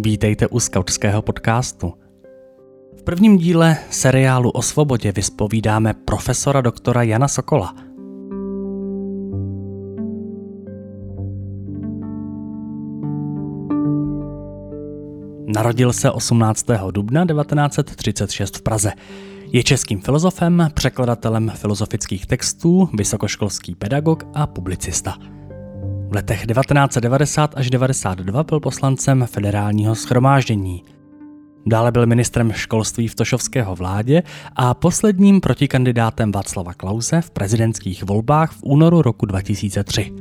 Vítejte u skautského podcastu. V prvním díle seriálu o svobodě vyspovídáme profesora doktora Jana Sokola. Narodil se 18. dubna 1936 v Praze. Je českým filozofem, překladatelem filozofických textů, vysokoškolský pedagog a publicista. V letech 1990 až 1992 byl poslancem federálního schromáždění. Dále byl ministrem školství v Tošovského vládě a posledním protikandidátem Václava Klause v prezidentských volbách v únoru roku 2003.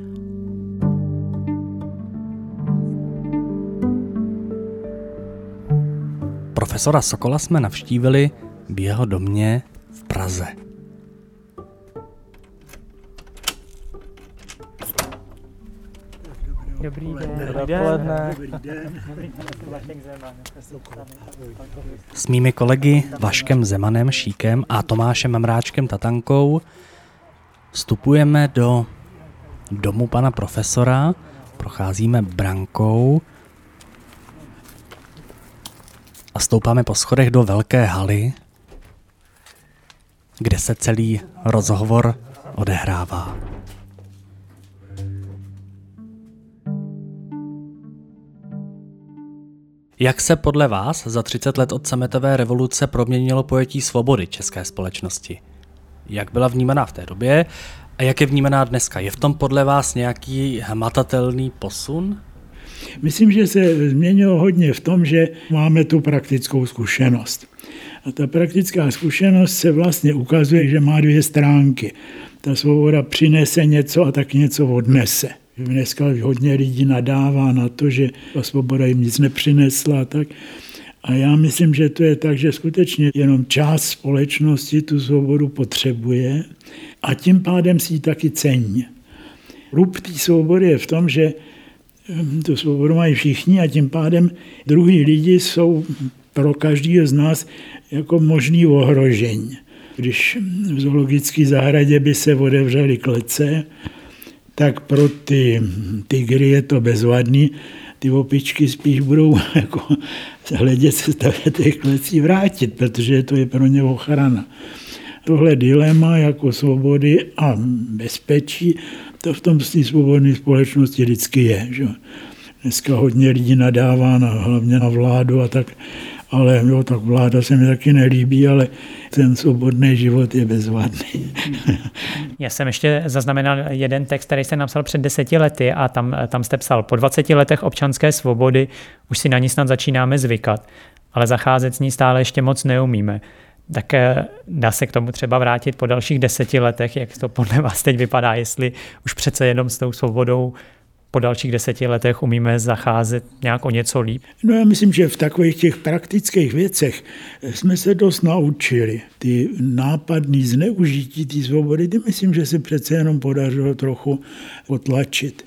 Profesora Sokola jsme navštívili v jeho domě v Praze. Dobrý den. Dobrý den. S mými kolegy Vaškem Zemanem Šíkem a Tomášem Mráčkem Tatankou vstupujeme do domu pana profesora, procházíme brankou a stoupáme po schodech do velké haly, kde se celý rozhovor odehrává. Jak se podle vás za 30 let od sametové revoluce proměnilo pojetí svobody české společnosti? Jak byla vnímaná v té době a jak je vnímaná dneska? Je v tom podle vás nějaký hmatatelný posun? Myslím, že se změnilo hodně v tom, že máme tu praktickou zkušenost. A ta praktická zkušenost se vlastně ukazuje, že má dvě stránky. Ta svoboda přinese něco a tak něco odnese. Dneska hodně lidí nadává na to, že ta svoboda jim nic nepřinesla tak. A já myslím, že to je tak, že skutečně jenom část společnosti tu svobodu potřebuje a tím pádem si ji taky cení. Rub té svobody je v tom, že hm, tu svobodu mají všichni a tím pádem druhý lidi jsou pro každého z nás jako možný ohrožení. Když v zoologické zahradě by se otevřely klece, tak pro ty tygry je to bezvadný. Ty opičky spíš budou jako hledět se těch klecí vrátit, protože to je pro ně ochrana. Tohle dilema jako svobody a bezpečí, to v tom svobodné společnosti vždycky je. Že? Dneska hodně lidí nadává na, hlavně na vládu a tak ale jo, tak vláda se mi taky nelíbí, ale ten svobodný život je bezvadný. Já jsem ještě zaznamenal jeden text, který jsem napsal před deseti lety a tam, tam jste psal, po 20 letech občanské svobody už si na ní snad začínáme zvykat, ale zacházet s ní stále ještě moc neumíme. Tak eh, dá se k tomu třeba vrátit po dalších deseti letech, jak to podle vás teď vypadá, jestli už přece jenom s tou svobodou po dalších deseti letech umíme zacházet nějak o něco líp? No já myslím, že v takových těch praktických věcech jsme se dost naučili. Ty nápadný zneužití té svobody, ty myslím, že se přece jenom podařilo trochu otlačit.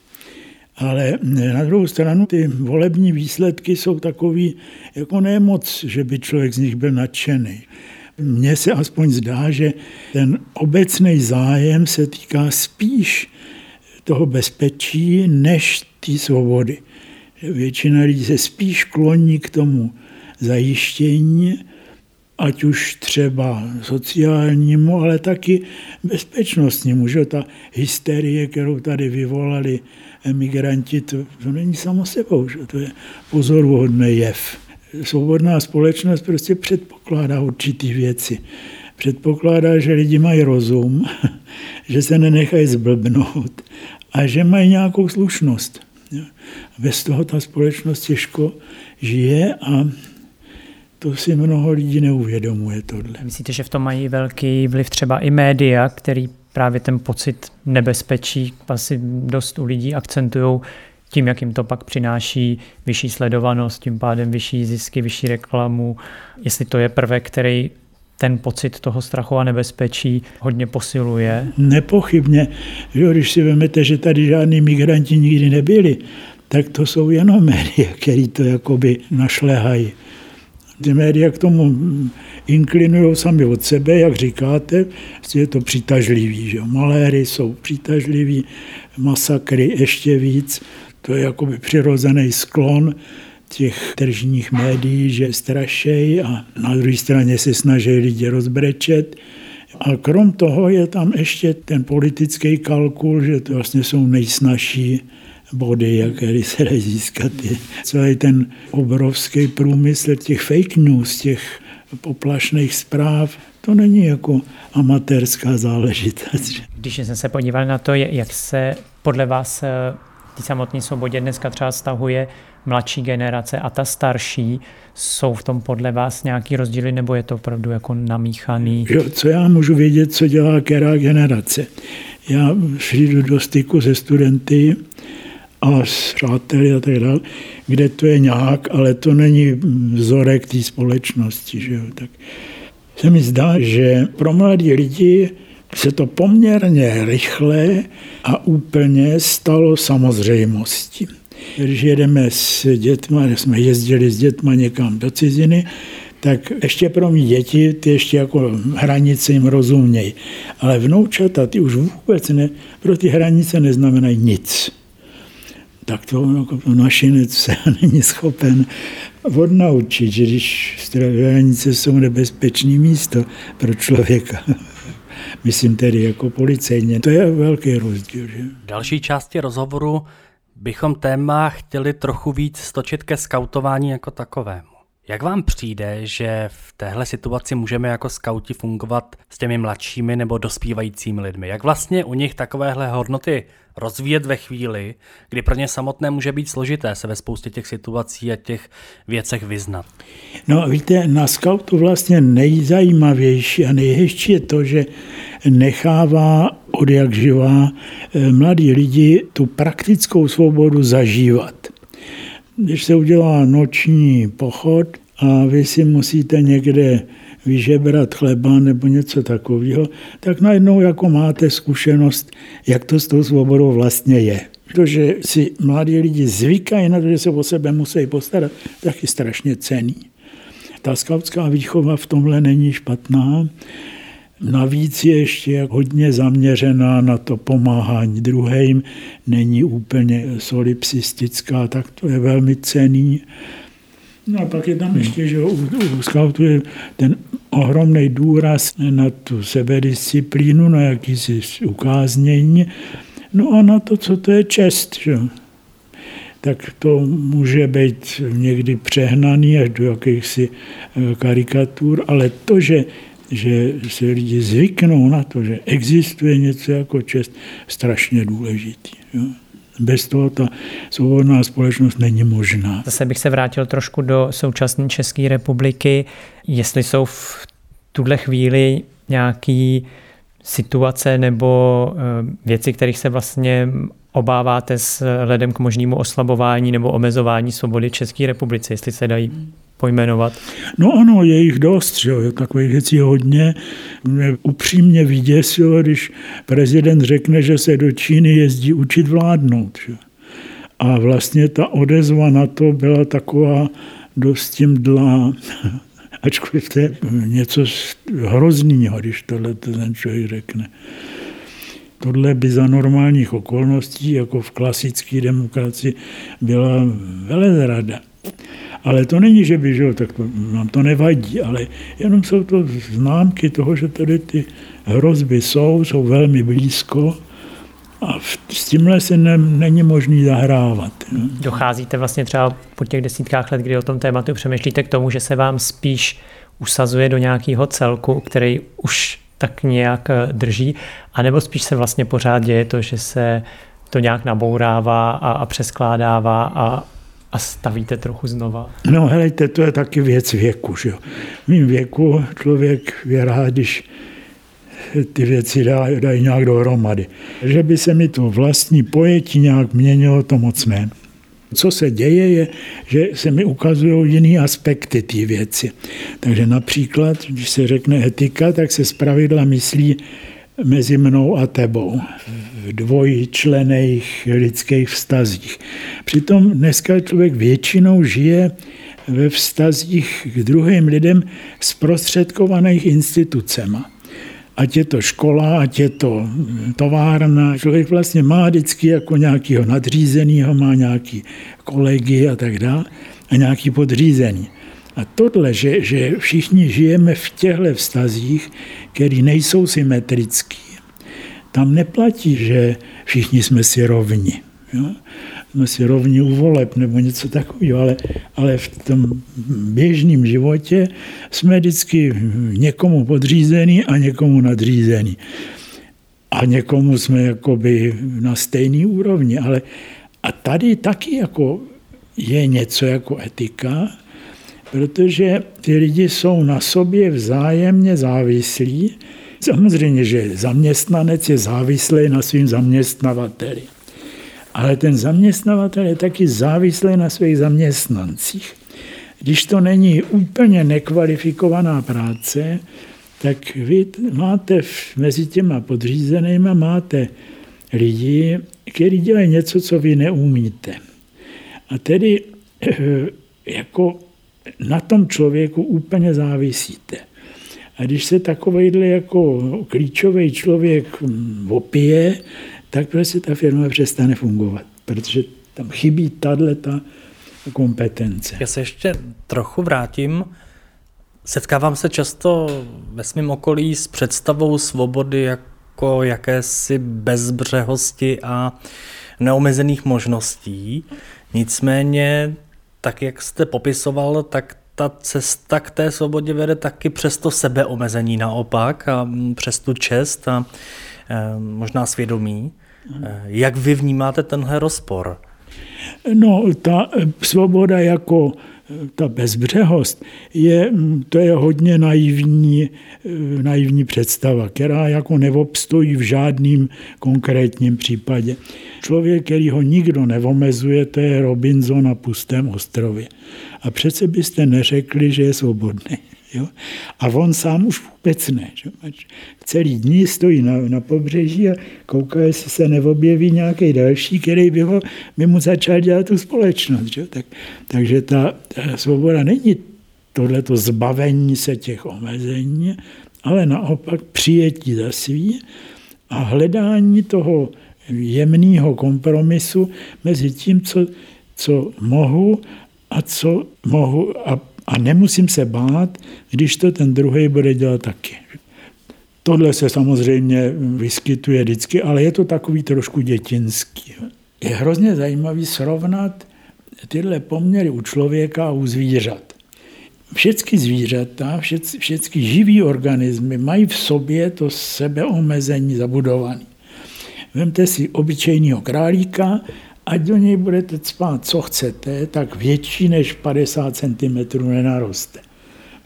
Ale na druhou stranu ty volební výsledky jsou takový, jako nemoc, že by člověk z nich byl nadšený. Mně se aspoň zdá, že ten obecný zájem se týká spíš toho bezpečí než té svobody. Většina lidí se spíš kloní k tomu zajištění, ať už třeba sociálnímu, ale taky bezpečnostnímu. Že? Ta hysterie, kterou tady vyvolali emigranti, to, to není samo sebou, že? to je pozoruhodný jev. Svobodná společnost prostě předpokládá určitý věci. Předpokládá, že lidi mají rozum, že se nenechají zblbnout a že mají nějakou slušnost. Bez toho ta společnost těžko žije a to si mnoho lidí neuvědomuje tohle. Myslíte, že v tom mají velký vliv třeba i média, který právě ten pocit nebezpečí asi dost u lidí akcentují tím, jak jim to pak přináší vyšší sledovanost, tím pádem vyšší zisky, vyšší reklamu. Jestli to je prvek, který ten pocit toho strachu a nebezpečí hodně posiluje? Nepochybně. Že když si vezmete, že tady žádní migranti nikdy nebyli, tak to jsou jenom média, který to jakoby našlehají. Ty média k tomu inklinují sami od sebe, jak říkáte, je to přitažlivý. Že? Maléry jsou přitažliví, masakry ještě víc, to je jakoby přirozený sklon těch tržních médií, že strašej a na druhé straně se snaží lidi rozbrečet. A krom toho je tam ještě ten politický kalkul, že to vlastně jsou nejsnažší body, jaké se dají získat. Je celý ten obrovský průmysl těch fake news, těch poplašných zpráv, to není jako amatérská záležitost. Když jsme se podívali na to, jak se podle vás eh, té samotné svobodě dneska třeba stahuje mladší generace a ta starší, jsou v tom podle vás nějaký rozdíly, nebo je to opravdu jako namíchaný? Jo, co já můžu vědět, co dělá která generace? Já přijdu do styku se studenty a s přáteli a tak dále, kde to je nějak, ale to není vzorek té společnosti. Že jo? Tak se mi zdá, že pro mladí lidi se to poměrně rychle a úplně stalo samozřejmostí. Když jedeme s dětma, jsme jezdili s dětma někam do ciziny, tak ještě pro mě děti, ty ještě jako hranice jim rozumějí. Ale vnoučata, ty už vůbec ne, pro ty hranice neznamenají nic. Tak to jako našinec se není schopen odnaučit, že když hranice jsou nebezpečné místo pro člověka. Myslím tedy jako policejně. To je velký rozdíl. Že? V další části rozhovoru bychom téma chtěli trochu víc stočit ke skautování jako takovému. Jak vám přijde, že v téhle situaci můžeme jako skauti fungovat s těmi mladšími nebo dospívajícími lidmi? Jak vlastně u nich takovéhle hodnoty rozvíjet ve chvíli, kdy pro ně samotné může být složité se ve spoustě těch situací a těch věcech vyznat? No víte, na skautu vlastně nejzajímavější a nejhezčí je to, že nechává od jak živá eh, mladí lidi tu praktickou svobodu zažívat. Když se udělá noční pochod a vy si musíte někde vyžebrat chleba nebo něco takového, tak najednou jako máte zkušenost, jak to s tou svobodou vlastně je. Protože si mladí lidi zvykají na to, že se o sebe musí postarat, tak je strašně cený. Ta skautská výchova v tomhle není špatná. Navíc je ještě hodně zaměřená na to pomáhání druhým, není úplně solipsistická, tak to je velmi cený. No a pak je tam ještě, že u, u scoutu je ten ohromný důraz na tu sebedisciplínu, na jakýsi ukáznění, no a na to, co to je čest. Že? tak to může být někdy přehnaný až do jakýchsi eh, karikatur, ale to, že že se lidi zvyknou na to, že existuje něco jako čest, strašně důležitý. Jo. Bez toho ta svobodná společnost není možná. Zase bych se vrátil trošku do současné České republiky. Jestli jsou v tuhle chvíli nějaký situace nebo eh, věci, kterých se vlastně obáváte s ledem k možnému oslabování nebo omezování svobody České republice, jestli se dají pojmenovat? No ano, je jich dost, že jo, takových věcí hodně. Mě upřímně vyděsilo, když prezident řekne, že se do Číny jezdí učit vládnout. Že? A vlastně ta odezva na to byla taková dost mdlá. Ačkoliv to je něco hroznýho, když tohle ten člověk řekne. Tohle by za normálních okolností, jako v klasické demokracii, byla velezrada. Ale to není, že by, že tak to, nám to nevadí, ale jenom jsou to známky toho, že tady ty hrozby jsou, jsou velmi blízko a s tímhle se ne, není možný zahrávat. No. Docházíte vlastně třeba po těch desítkách let, kdy o tom tématu přemýšlíte k tomu, že se vám spíš usazuje do nějakého celku, který už tak nějak eh, drží, anebo spíš se vlastně pořád děje to, že se to nějak nabourává a, a přeskládává a, a stavíte trochu znova? No helejte, to je taky věc věku. Že? V mým věku člověk je rád, když ty věci dají dá nějak dohromady. Že by se mi to vlastní pojetí nějak měnilo, to moc ne. Co se děje, je, že se mi ukazují jiné aspekty té věci. Takže například, když se řekne etika, tak se zpravidla myslí mezi mnou a tebou v dvojčlených lidských vztazích. Přitom dneska člověk většinou žije ve vztazích k druhým lidem zprostředkovaných institucema. Ať je to škola, ať je to továrna. Člověk vlastně má vždycky jako nějakého nadřízeného, má nějaký kolegy a tak dále. a nějaký podřízený. A tohle, že, že všichni žijeme v těchto vztazích, které nejsou symetrický, tam neplatí, že všichni jsme si rovni. Jo? Jsme si rovni u voleb nebo něco takového, ale, ale v tom běžném životě jsme vždycky někomu podřízený a někomu nadřízený. A někomu jsme jakoby na stejné úrovni. Ale, a tady taky jako je něco jako etika, protože ty lidi jsou na sobě vzájemně závislí. Samozřejmě, že zaměstnanec je závislý na svým zaměstnavateli. Ale ten zaměstnavatel je taky závislý na svých zaměstnancích. Když to není úplně nekvalifikovaná práce, tak vy máte mezi těma podřízenými máte lidi, kteří dělají něco, co vy neumíte. A tedy eh, jako na tom člověku úplně závisíte. A když se takovýhle jako klíčový člověk opije, tak prostě ta firma přestane fungovat, protože tam chybí tahle ta kompetence. Já se ještě trochu vrátím. Setkávám se často ve svém okolí s představou svobody jako jakési bezbřehosti a neomezených možností. Nicméně, tak jak jste popisoval, tak ta cesta k té svobodě vede taky přes to sebeomezení naopak a přes tu čest a e, možná svědomí. E, jak vy vnímáte tenhle rozpor? No, ta svoboda jako ta bezbřehost, je, to je hodně naivní, naivní představa, která jako neobstojí v žádným konkrétním případě. Člověk, který ho nikdo nevomezuje, to je Robinson na pustém ostrově. A přece byste neřekli, že je svobodný. Jo? A on sám už vůbec ne. Že? Celý dní stojí na, na pobřeží a kouká, jestli se neobjeví nějaký další, který by, ho, by mu začal dělat tu společnost. Že? Tak, takže ta, ta svoboda není tohleto zbavení se těch omezení, ale naopak přijetí za svý a hledání toho jemného kompromisu mezi tím, co, co mohu a co mohu a a nemusím se bát, když to ten druhý bude dělat taky. Tohle se samozřejmě vyskytuje vždycky, ale je to takový trošku dětinský. Je hrozně zajímavý srovnat tyhle poměry u člověka a u zvířat. Všechny zvířata, všechny živý organismy mají v sobě to sebeomezení zabudované. Vemte si obyčejného králíka ať do něj budete spát, co chcete, tak větší než 50 cm nenaroste.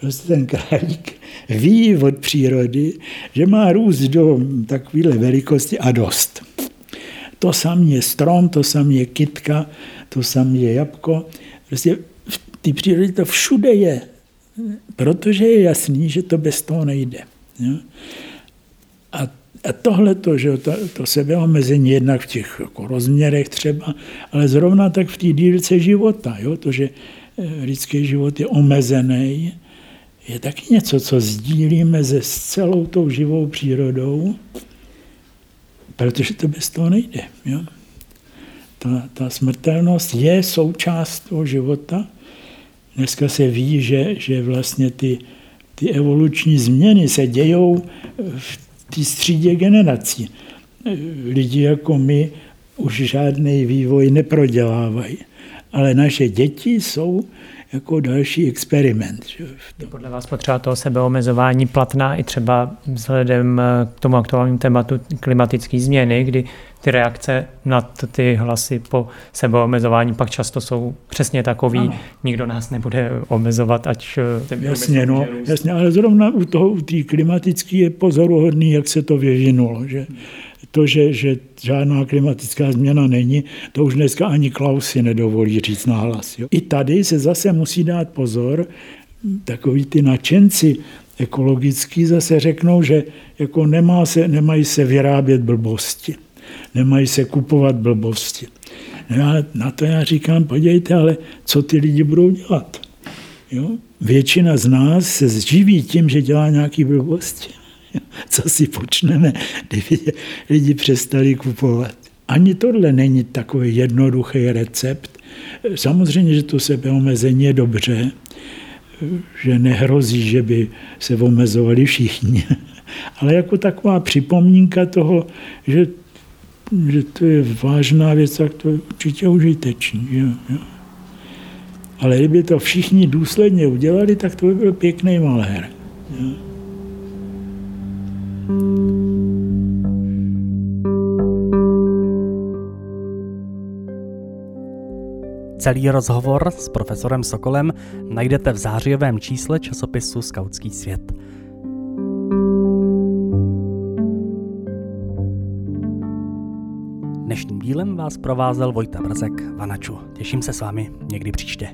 Prostě ten králík ví od přírody, že má růst do takovéhle velikosti a dost. To samé je strom, to samé je kytka, to samé je jabko. Prostě v té přírodě to všude je, protože je jasný, že to bez toho nejde. A a tohle to, že to, to sebeomezení jednak v těch jako rozměrech třeba, ale zrovna tak v té dílce života, jo, to, že eh, lidský život je omezený, je taky něco, co sdílíme se s celou tou živou přírodou, protože to bez toho nejde. Jo. Ta, ta smrtelnost je součást toho života. Dneska se ví, že, že vlastně ty, ty evoluční změny se dějou v té střídě generací. Lidi jako my už žádný vývoj neprodělávají, ale naše děti jsou jako další experiment. Je podle vás potřeba toho sebeomezování platná i třeba vzhledem k tomu aktuálnímu tématu klimatické změny, kdy ty reakce na ty hlasy po sebeomezování pak často jsou přesně takový, ano. nikdo nás nebude omezovat, ať... Eh, jasně, no, jasně, ale zrovna u toho, u té klimatické je pozoruhodný, jak se to vyvinulo, že to, že, že žádná klimatická změna není, to už dneska ani Klaus si nedovolí říct nahlas. Jo. I tady se zase musí dát pozor, takový ty nadšenci ekologický zase řeknou, že jako nemá se, nemají se vyrábět blbosti nemají se kupovat blbosti. Ale na to já říkám, podívejte, ale co ty lidi budou dělat? Jo? Většina z nás se zživí tím, že dělá nějaké blbosti. Co si počneme, kdyby lidi přestali kupovat. Ani tohle není takový jednoduchý recept, Samozřejmě, že to sebeomezení je dobře, že nehrozí, že by se omezovali všichni, ale jako taková připomínka toho, že, že to je vážná věc, tak to je určitě užitečný. Jo, jo. Ale kdyby to všichni důsledně udělali, tak to by byl pěkný malér. Jo. Celý rozhovor s profesorem Sokolem najdete v zářijovém čísle časopisu Skautský svět. Dnešním dílem vás provázel Vojta Brzek Vanaču. Těším se s vámi někdy příště.